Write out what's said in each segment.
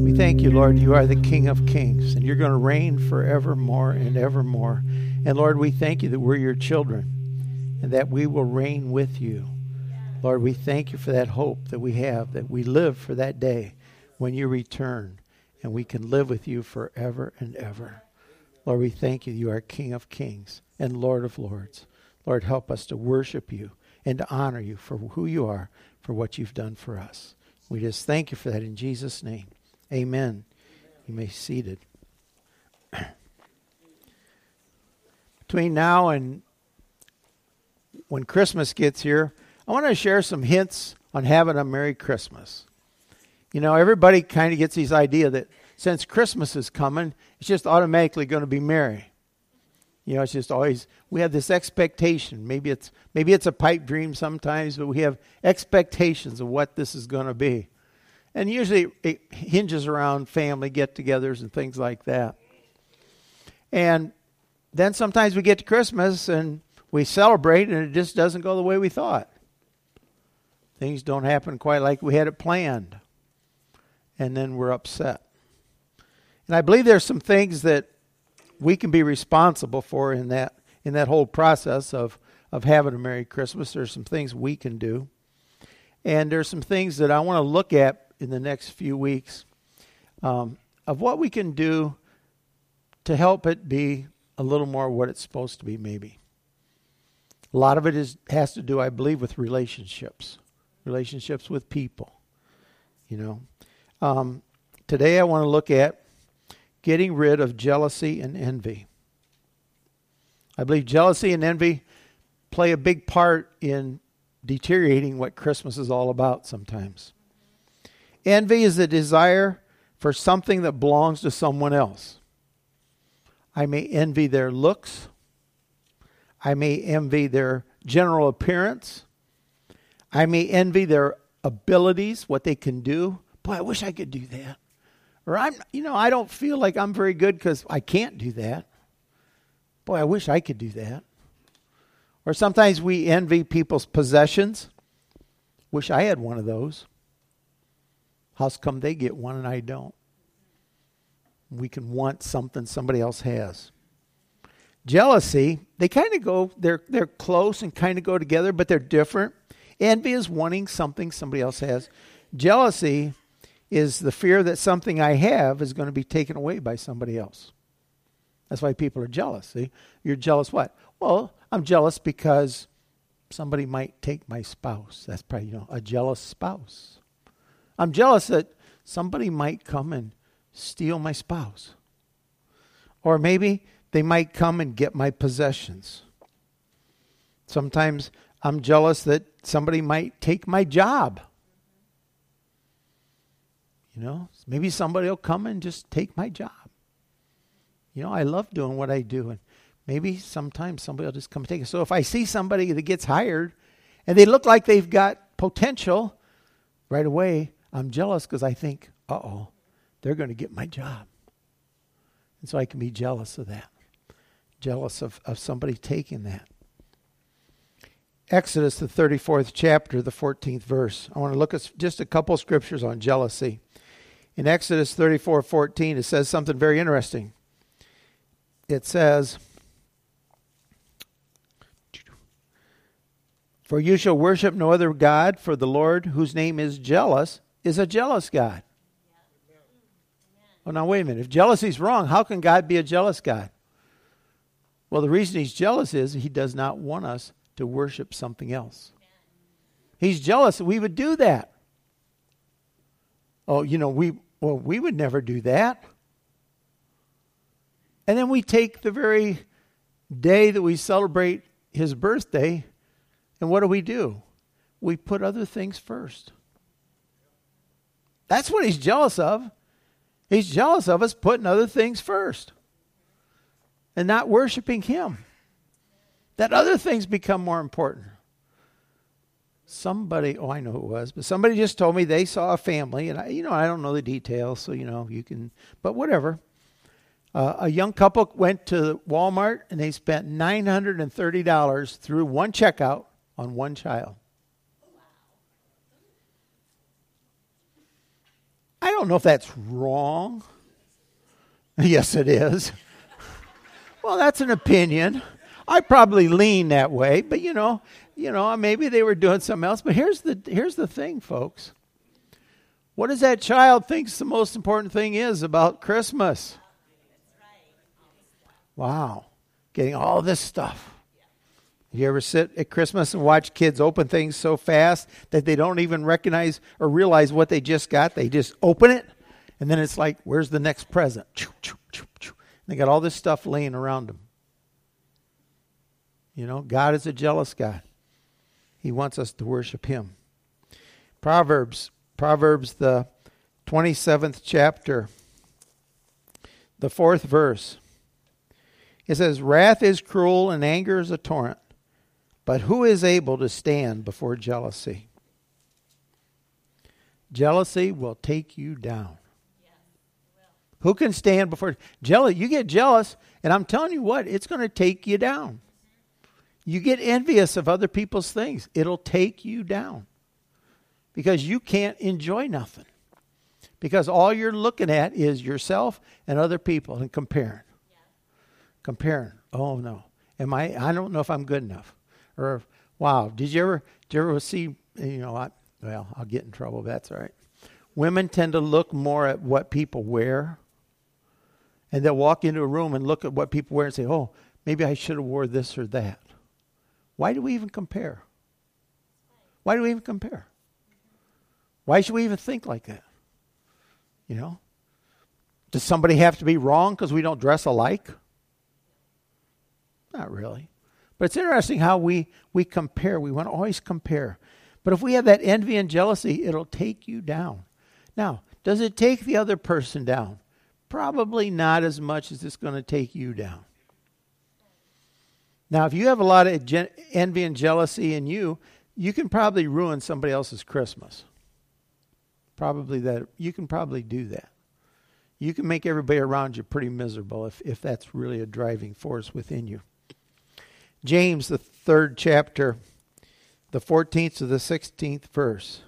We thank you, Lord. You are the King of kings, and you're going to reign forevermore and evermore. And Lord, we thank you that we're your children and that we will reign with you. Lord, we thank you for that hope that we have, that we live for that day when you return and we can live with you forever and ever. Lord, we thank you. You are King of kings and Lord of lords. Lord, help us to worship you and to honor you for who you are, for what you've done for us. We just thank you for that in Jesus' name. Amen. You may be seated. Between now and when Christmas gets here, I want to share some hints on having a Merry Christmas. You know, everybody kind of gets this idea that since Christmas is coming, it's just automatically going to be merry. You know, it's just always we have this expectation. Maybe it's maybe it's a pipe dream sometimes, but we have expectations of what this is going to be. And usually it hinges around family get-togethers and things like that. And then sometimes we get to Christmas and we celebrate and it just doesn't go the way we thought. Things don't happen quite like we had it planned. And then we're upset. And I believe there's some things that we can be responsible for in that in that whole process of of having a Merry Christmas. There's some things we can do. And there's some things that I want to look at in the next few weeks um, of what we can do to help it be a little more what it's supposed to be, maybe. A lot of it is has to do, I believe, with relationships, relationships with people. You know, um, today I want to look at getting rid of jealousy and envy. I believe jealousy and envy play a big part in deteriorating what Christmas is all about sometimes. Envy is a desire for something that belongs to someone else. I may envy their looks. I may envy their general appearance. I may envy their abilities, what they can do. Boy, I wish I could do that. Or I'm, you know, I don't feel like I'm very good because I can't do that. Boy, I wish I could do that. Or sometimes we envy people's possessions. Wish I had one of those. How's come they get one and I don't? We can want something somebody else has. Jealousy, they kind of go, they're, they're close and kind of go together, but they're different. Envy is wanting something somebody else has. Jealousy is the fear that something I have is going to be taken away by somebody else. That's why people are jealous. See? You're jealous what? Well, I'm jealous because somebody might take my spouse. That's probably, you know, a jealous spouse. I'm jealous that somebody might come and steal my spouse. Or maybe they might come and get my possessions. Sometimes I'm jealous that somebody might take my job. You know, maybe somebody will come and just take my job. You know, I love doing what I do, and maybe sometimes somebody will just come and take it. So if I see somebody that gets hired and they look like they've got potential, right away I'm jealous because I think, uh oh, they're going to get my job. And so I can be jealous of that, jealous of, of somebody taking that. Exodus, the 34th chapter, the 14th verse. I want to look at just a couple scriptures on jealousy. In Exodus 34 14, it says something very interesting. It says, For you shall worship no other God, for the Lord, whose name is jealous, is a jealous God. Well, now, wait a minute. If jealousy is wrong, how can God be a jealous God? Well, the reason he's jealous is he does not want us to worship something else. He's jealous that we would do that. Oh, you know, we well, we would never do that. And then we take the very day that we celebrate his birthday, and what do we do? We put other things first. That's what he's jealous of. He's jealous of us putting other things first and not worshiping him. That other things become more important somebody oh i know who it was but somebody just told me they saw a family and i you know i don't know the details so you know you can but whatever uh, a young couple went to walmart and they spent $930 through one checkout on one child I don't know if that's wrong. Yes, it is. well, that's an opinion. I probably lean that way, but you know, you know, maybe they were doing something else. But here's the here's the thing, folks. What does that child thinks the most important thing is about Christmas? Wow, getting all this stuff. You ever sit at Christmas and watch kids open things so fast that they don't even recognize or realize what they just got? They just open it, and then it's like, where's the next present? They got all this stuff laying around them. You know, God is a jealous God. He wants us to worship Him. Proverbs, Proverbs, the 27th chapter, the fourth verse. It says, Wrath is cruel and anger is a torrent. But who is able to stand before jealousy? Jealousy will take you down. who can stand before jealousy? You get jealous, and I'm telling you what, it's going to take you down. You get envious of other people's things, it'll take you down because you can't enjoy nothing. Because all you're looking at is yourself and other people and comparing. Yeah. Comparing. Oh no. Am I I don't know if I'm good enough. Or, wow, did you ever, did you ever see, you know, I, well, I'll get in trouble, that's all right. Women tend to look more at what people wear. And they'll walk into a room and look at what people wear and say, oh, maybe I should have wore this or that. Why do we even compare? Why do we even compare? Why should we even think like that? You know? Does somebody have to be wrong because we don't dress alike? Not really. But it's interesting how we, we compare. We want to always compare. But if we have that envy and jealousy, it'll take you down. Now, does it take the other person down? Probably not as much as it's going to take you down. Now, if you have a lot of envy and jealousy in you, you can probably ruin somebody else's Christmas. Probably that you can probably do that. You can make everybody around you pretty miserable if, if that's really a driving force within you. James, the third chapter, the 14th to the 16th verse.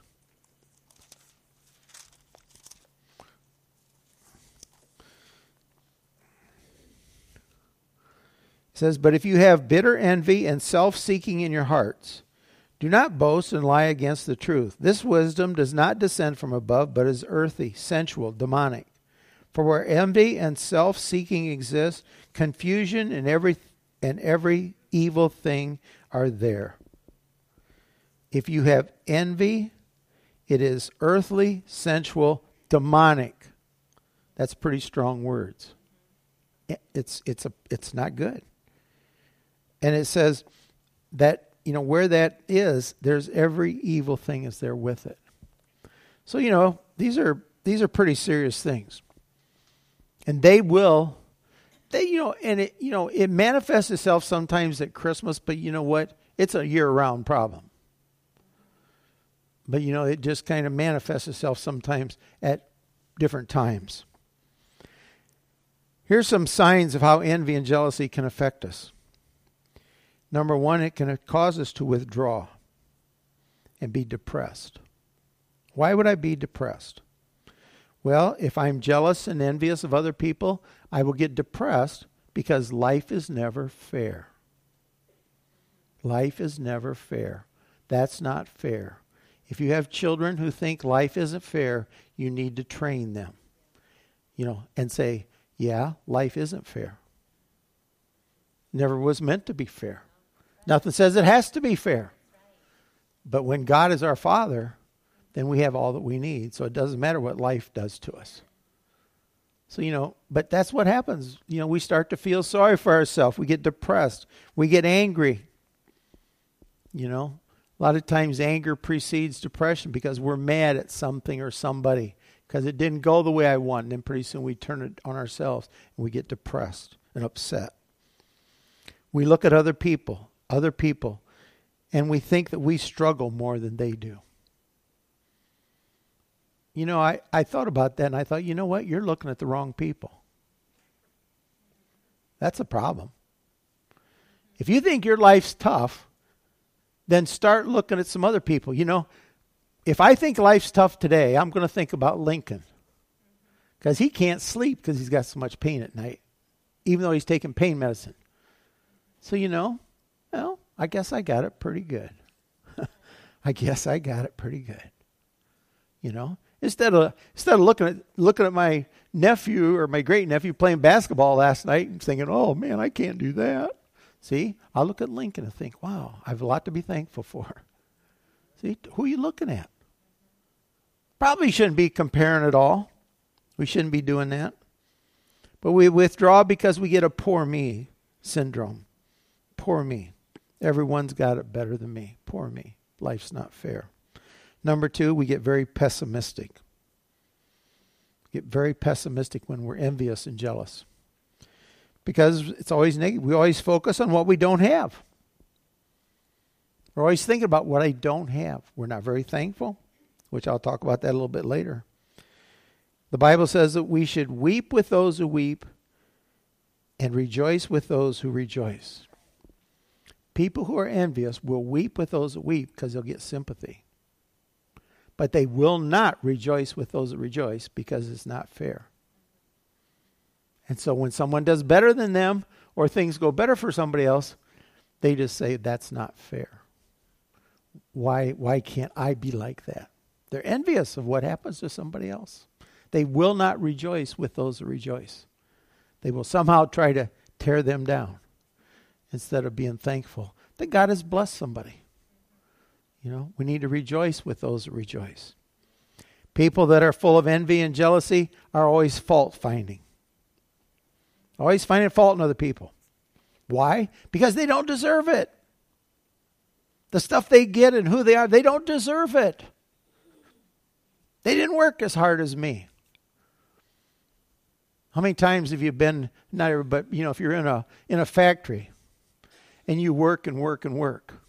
It says, But if you have bitter envy and self seeking in your hearts, do not boast and lie against the truth. This wisdom does not descend from above, but is earthy, sensual, demonic. For where envy and self seeking exist, confusion and every and every evil thing are there. If you have envy, it is earthly, sensual, demonic. That's pretty strong words. It's it's a it's not good. And it says that you know where that is, there's every evil thing is there with it. So you know these are these are pretty serious things, and they will they, you know, and it, you know, it manifests itself sometimes at Christmas, but you know what? It's a year-round problem. But you know, it just kind of manifests itself sometimes at different times. Here's some signs of how envy and jealousy can affect us. Number one, it can cause us to withdraw and be depressed. Why would I be depressed? Well, if I'm jealous and envious of other people, I will get depressed because life is never fair. Life is never fair. That's not fair. If you have children who think life isn't fair, you need to train them. You know, and say, yeah, life isn't fair. Never was meant to be fair. Nothing says it has to be fair. But when God is our Father, then we have all that we need. So it doesn't matter what life does to us. So, you know, but that's what happens. You know, we start to feel sorry for ourselves. We get depressed. We get angry. You know, a lot of times anger precedes depression because we're mad at something or somebody because it didn't go the way I want. And then pretty soon we turn it on ourselves and we get depressed and upset. We look at other people, other people, and we think that we struggle more than they do you know, I, I thought about that and I thought, you know what? You're looking at the wrong people. That's a problem. If you think your life's tough, then start looking at some other people. You know, if I think life's tough today, I'm going to think about Lincoln. because he can't sleep because he's got so much pain at night, even though he's taking pain medicine. So, you know, well, I guess I got it pretty good. I guess I got it pretty good. You know, instead of instead of looking at looking at my nephew or my great nephew playing basketball last night and thinking, "Oh man, I can't do that." See, I look at Lincoln and think, "Wow, I have a lot to be thankful for." See, who are you looking at? Probably shouldn't be comparing at all. We shouldn't be doing that. But we withdraw because we get a poor me syndrome. Poor me. Everyone's got it better than me. Poor me. Life's not fair. Number two, we get very pessimistic. Get very pessimistic when we're envious and jealous. Because it's always negative. We always focus on what we don't have. We're always thinking about what I don't have. We're not very thankful, which I'll talk about that a little bit later. The Bible says that we should weep with those who weep and rejoice with those who rejoice. People who are envious will weep with those that weep because they'll get sympathy. But they will not rejoice with those that rejoice because it's not fair. And so when someone does better than them or things go better for somebody else, they just say, that's not fair. Why, why can't I be like that? They're envious of what happens to somebody else. They will not rejoice with those that rejoice. They will somehow try to tear them down instead of being thankful that God has blessed somebody. You know, we need to rejoice with those that rejoice. People that are full of envy and jealousy are always fault finding. Always finding fault in other people. Why? Because they don't deserve it. The stuff they get and who they are, they don't deserve it. They didn't work as hard as me. How many times have you been not every, but you know if you're in a in a factory and you work and work and work.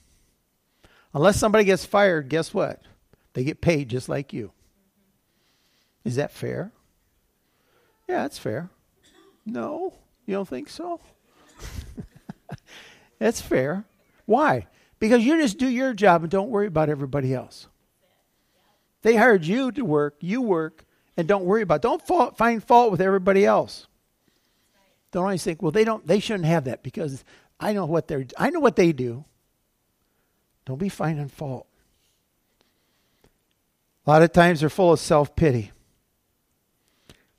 Unless somebody gets fired, guess what? They get paid just like you. Mm-hmm. Is that fair? Yeah, that's fair. No, you don't think so? that's fair. Why? Because you just do your job and don't worry about everybody else. They hired you to work, you work, and don't worry about. It. Don't fault, find fault with everybody else. Don't always think, well, they don't. They shouldn't have that because I know what they're I know what they do. Don't be finding fault. A lot of times they're full of self pity.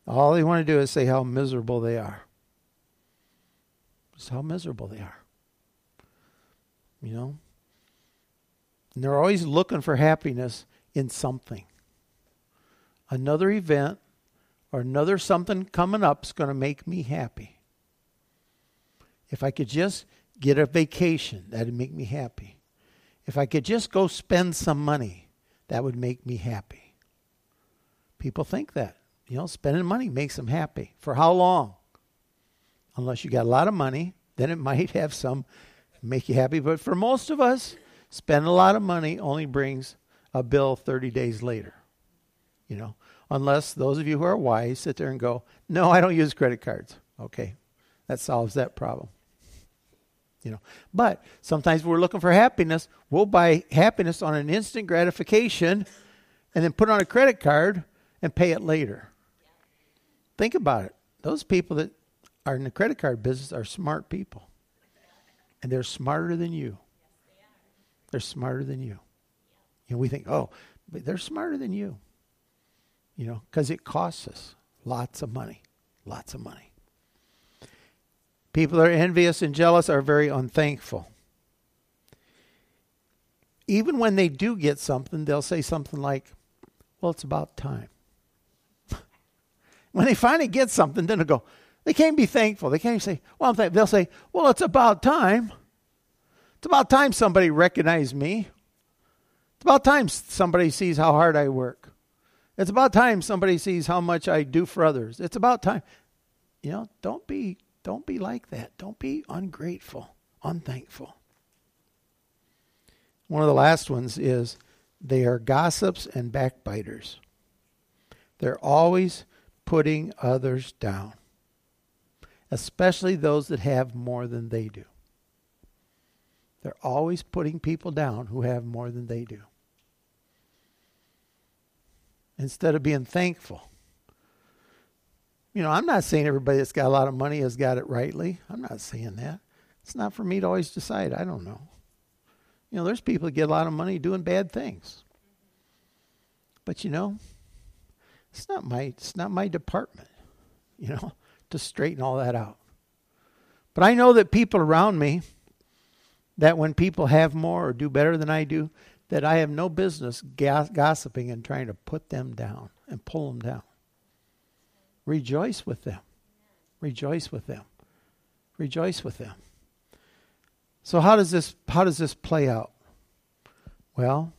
All they want to do is say how miserable they are. Just how miserable they are. You know? And they're always looking for happiness in something. Another event or another something coming up is going to make me happy. If I could just get a vacation, that'd make me happy. If I could just go spend some money, that would make me happy. People think that. You know, spending money makes them happy. For how long? Unless you got a lot of money, then it might have some make you happy. But for most of us, spend a lot of money only brings a bill 30 days later. You know, unless those of you who are wise sit there and go, no, I don't use credit cards. Okay, that solves that problem you know. But sometimes we're looking for happiness. We'll buy happiness on an instant gratification and then put on a credit card and pay it later. Think about it. Those people that are in the credit card business are smart people. And they're smarter than you. They're smarter than you. Know, we think, oh, but they're smarter than you. You know, because it costs us lots of money. Lots of money. People that are envious and jealous are very unthankful. Even when they do get something, they'll say something like, Well, it's about time. when they finally get something, then they'll go, They can't be thankful. They can't say, Well, I'm thankful. They'll say, Well, it's about time. It's about time somebody recognized me. It's about time somebody sees how hard I work. It's about time somebody sees how much I do for others. It's about time. You know, don't be don't be like that. Don't be ungrateful, unthankful. One of the last ones is they are gossips and backbiters. They're always putting others down, especially those that have more than they do. They're always putting people down who have more than they do. Instead of being thankful You know, I'm not saying everybody that's got a lot of money has got it rightly. I'm not saying that. It's not for me to always decide. I don't know. You know, there's people that get a lot of money doing bad things. But you know, it's not my it's not my department, you know, to straighten all that out. But I know that people around me that when people have more or do better than I do, that I have no business gossiping and trying to put them down and pull them down. Rejoice with them. Rejoice with them. Rejoice with them. So how does this how does this play out? Well,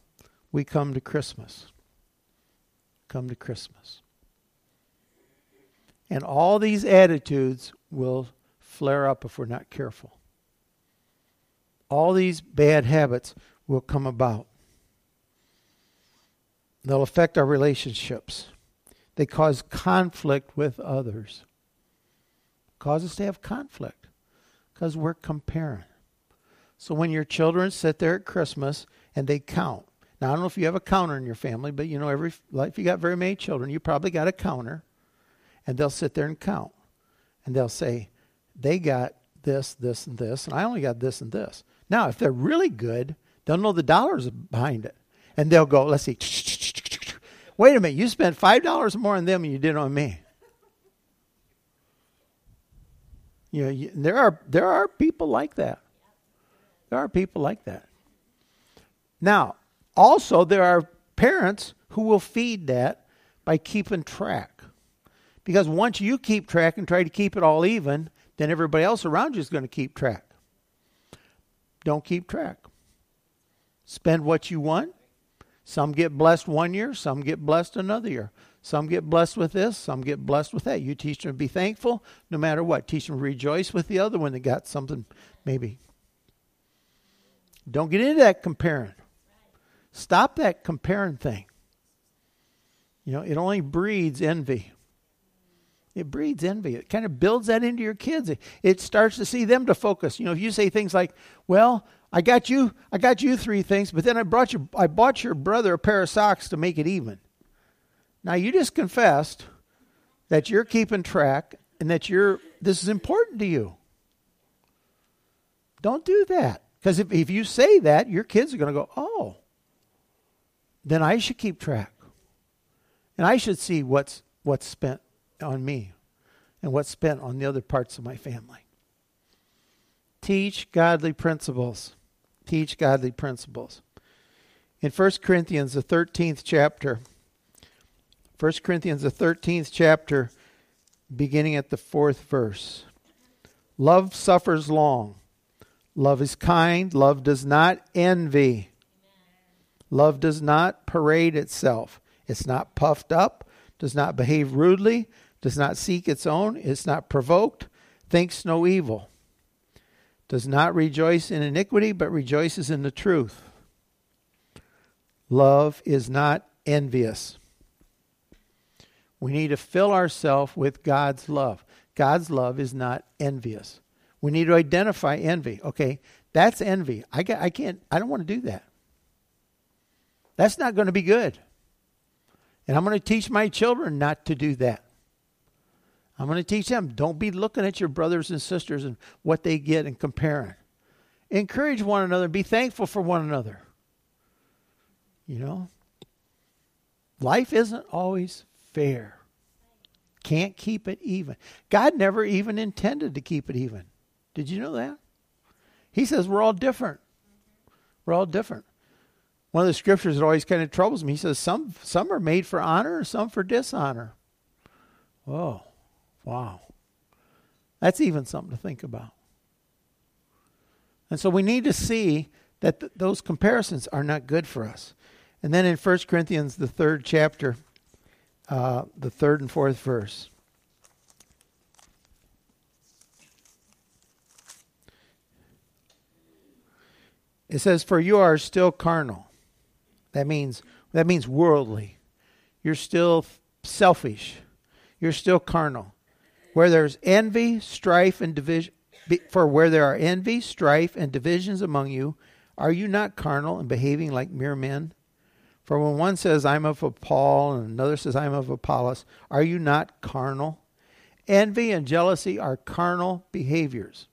we come to Christmas. Come to Christmas. And all these attitudes will flare up if we're not careful. All these bad habits will come about. They'll affect our relationships. They cause conflict with others. Cause us to have conflict because we're comparing. So when your children sit there at Christmas and they count. Now I don't know if you have a counter in your family, but you know every if you got very many children, you probably got a counter, and they'll sit there and count, and they'll say, they got this, this, and this, and I only got this and this. Now if they're really good, they'll know the dollars behind it, and they'll go, let's see. Wait a minute, you spent five dollars more on them than you did on me. You know, you, there are there are people like that. There are people like that. Now, also there are parents who will feed that by keeping track. Because once you keep track and try to keep it all even, then everybody else around you is going to keep track. Don't keep track. Spend what you want some get blessed one year, some get blessed another year. Some get blessed with this, some get blessed with that. You teach them to be thankful no matter what. Teach them to rejoice with the other when they got something, maybe. Don't get into that comparing. Stop that comparing thing. You know, it only breeds envy. It breeds envy. It kind of builds that into your kids. It, it starts to see them to focus. You know, if you say things like, well, I got you I got you three things, but then I brought you I bought your brother a pair of socks to make it even. Now you just confessed that you're keeping track and that you're this is important to you. Don't do that. Because if, if you say that, your kids are going to go, oh, then I should keep track. And I should see what's what's spent on me and what's spent on the other parts of my family. Teach godly principles teach godly principles. In 1 Corinthians, the 13th chapter, 1 Corinthians, the 13th chapter, beginning at the fourth verse. Love suffers long. Love is kind. Love does not envy. Love does not parade itself. It's not puffed up, does not behave rudely, does not seek its own, is not provoked, thinks no evil does not rejoice in iniquity, but rejoices in the truth. Love is not envious. We need to fill ourselves with God's love. God's love is not envious. We need to identify envy. Okay, that's envy. I, got, I can't, I don't want to do that. That's not going to be good. And I'm going to teach my children not to do that. I'm going to teach them don't be looking at your brothers and sisters and what they get and comparing. Encourage one another, be thankful for one another. You know, life isn't always fair. Can't keep it even. God never even intended to keep it even. Did you know that? He says we're all different. We're all different. One of the scriptures that always kind of troubles me, he says some some are made for honor and some for dishonor. Whoa. Wow. That's even something to think about. And so we need to see that th- those comparisons are not good for us. And then in 1 Corinthians, the third chapter, uh, the third and fourth verse. It says, For you are still carnal. That means that means worldly. You're still selfish. You're still carnal. Where there's envy, strife, and division, for where there are envy, strife, and divisions among you, are you not carnal and behaving like mere men? For when one says, I'm of Paul, and another says, I'm of Apollos, are you not carnal? Envy and jealousy are carnal behaviors.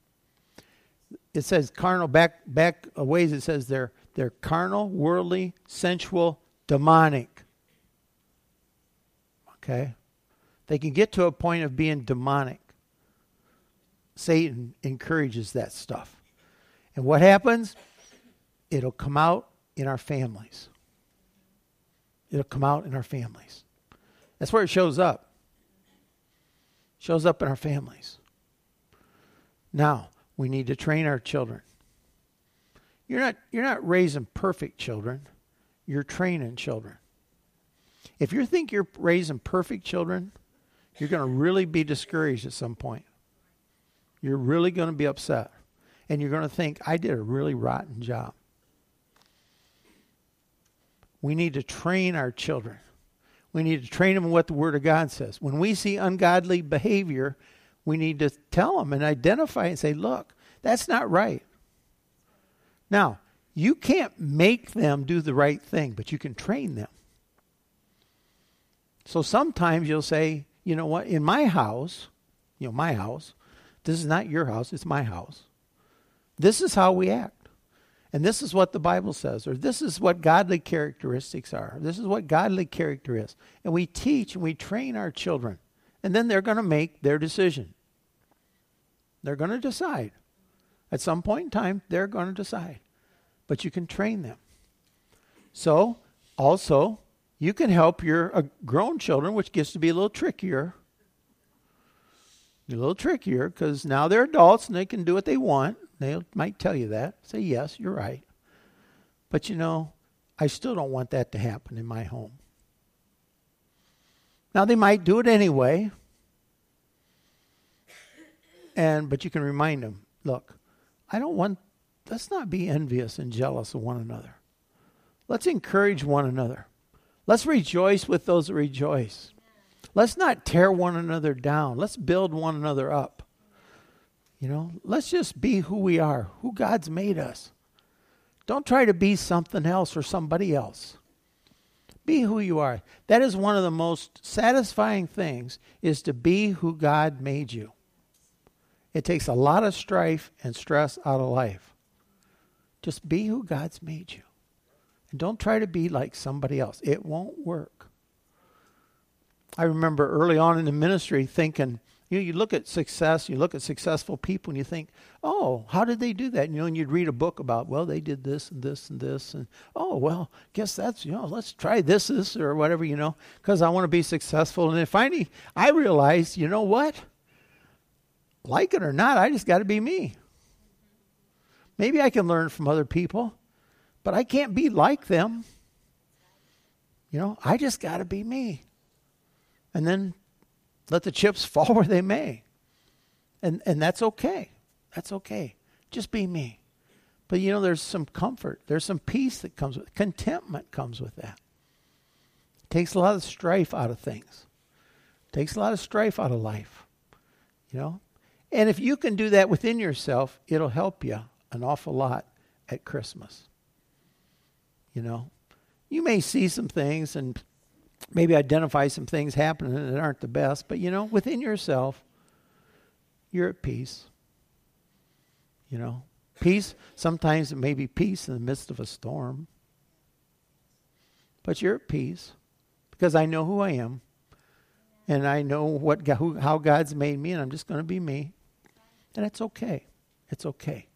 It says carnal back back a ways it says they're they're carnal, worldly, sensual, demonic. Okay? They can get to a point of being demonic. Satan encourages that stuff. And what happens? It'll come out in our families. It'll come out in our families. That's where it shows up. shows up in our families. Now, we need to train our children. You're not you're not raising perfect children. You're training children. If you think you're raising perfect children, you're going to really be discouraged at some point. You're really going to be upset. And you're going to think, I did a really rotten job. We need to train our children. We need to train them in what the Word of God says. When we see ungodly behavior, we need to tell them and identify and say, look, that's not right. Now, you can't make them do the right thing, but you can train them. So sometimes you'll say, you know what, in my house, you know, my house, this is not your house, it's my house. This is how we act. And this is what the Bible says, or this is what godly characteristics are. This is what godly character is. And we teach and we train our children. And then they're going to make their decision. They're going to decide. At some point in time, they're going to decide. But you can train them. So, also, you can help your uh, grown children, which gets to be a little trickier. A little trickier because now they're adults and they can do what they want. They might tell you that. Say, yes, you're right. But you know, I still don't want that to happen in my home. Now they might do it anyway. And but you can remind them, look, I don't want let's not be envious and jealous of one another. Let's encourage one another. Let's rejoice with those that rejoice. Let's not tear one another down. Let's build one another up. You know, let's just be who we are, who God's made us. Don't try to be something else or somebody else. Be who you are. That is one of the most satisfying things is to be who God made you. It takes a lot of strife and stress out of life. Just be who God's made you. And don't try to be like somebody else. It won't work. I remember early on in the ministry thinking, you know, you look at success, you look at successful people, and you think, oh, how did they do that? And, you know, and you'd read a book about, well, they did this and this and this, and oh, well, guess that's, you know, let's try this, this, or whatever, you know, because I want to be successful. And then finally, I realized, you know what? Like it or not, I just got to be me. Maybe I can learn from other people, but I can't be like them. You know, I just got to be me. And then let the chips fall where they may. And and that's okay. That's okay. Just be me. But you know there's some comfort. There's some peace that comes with contentment comes with that. It takes a lot of strife out of things. It takes a lot of strife out of life. You know? And if you can do that within yourself, it'll help you an awful lot at Christmas. You know, you may see some things and maybe identify some things happening that aren't the best, but you know, within yourself, you're at peace. You know, peace, sometimes it may be peace in the midst of a storm, but you're at peace because I know who I am and I know what who, how God's made me, and I'm just going to be me, and it's okay. It's okay.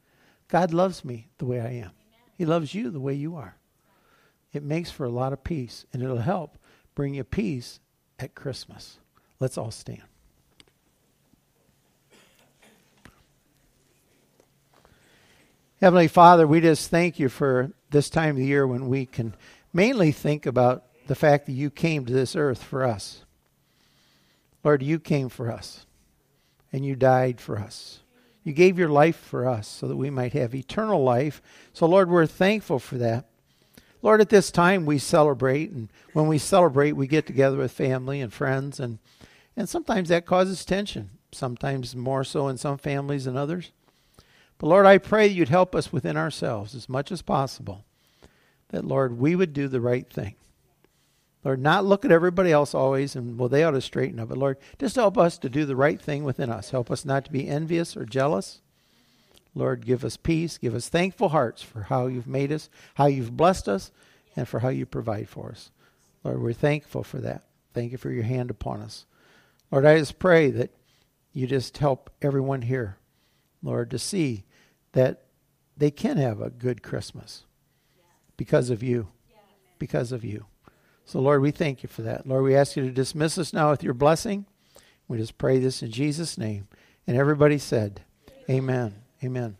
God loves me the way I am. He loves you the way you are. It makes for a lot of peace, and it'll help bring you peace at Christmas. Let's all stand. Heavenly Father, we just thank you for this time of the year when we can mainly think about the fact that you came to this earth for us. Lord, you came for us, and you died for us. You gave your life for us so that we might have eternal life. So, Lord, we're thankful for that. Lord, at this time we celebrate, and when we celebrate, we get together with family and friends, and, and sometimes that causes tension, sometimes more so in some families than others. But Lord, I pray you'd help us within ourselves as much as possible, that, Lord, we would do the right thing, Lord, not look at everybody else always and, well, they ought to straighten up. But Lord, just help us to do the right thing within us. Help us not to be envious or jealous. Lord, give us peace. Give us thankful hearts for how you've made us, how you've blessed us, and for how you provide for us. Lord, we're thankful for that. Thank you for your hand upon us. Lord, I just pray that you just help everyone here, Lord, to see that they can have a good Christmas because of you. Because of you. So, Lord, we thank you for that. Lord, we ask you to dismiss us now with your blessing. We just pray this in Jesus' name. And everybody said, Amen. Amen.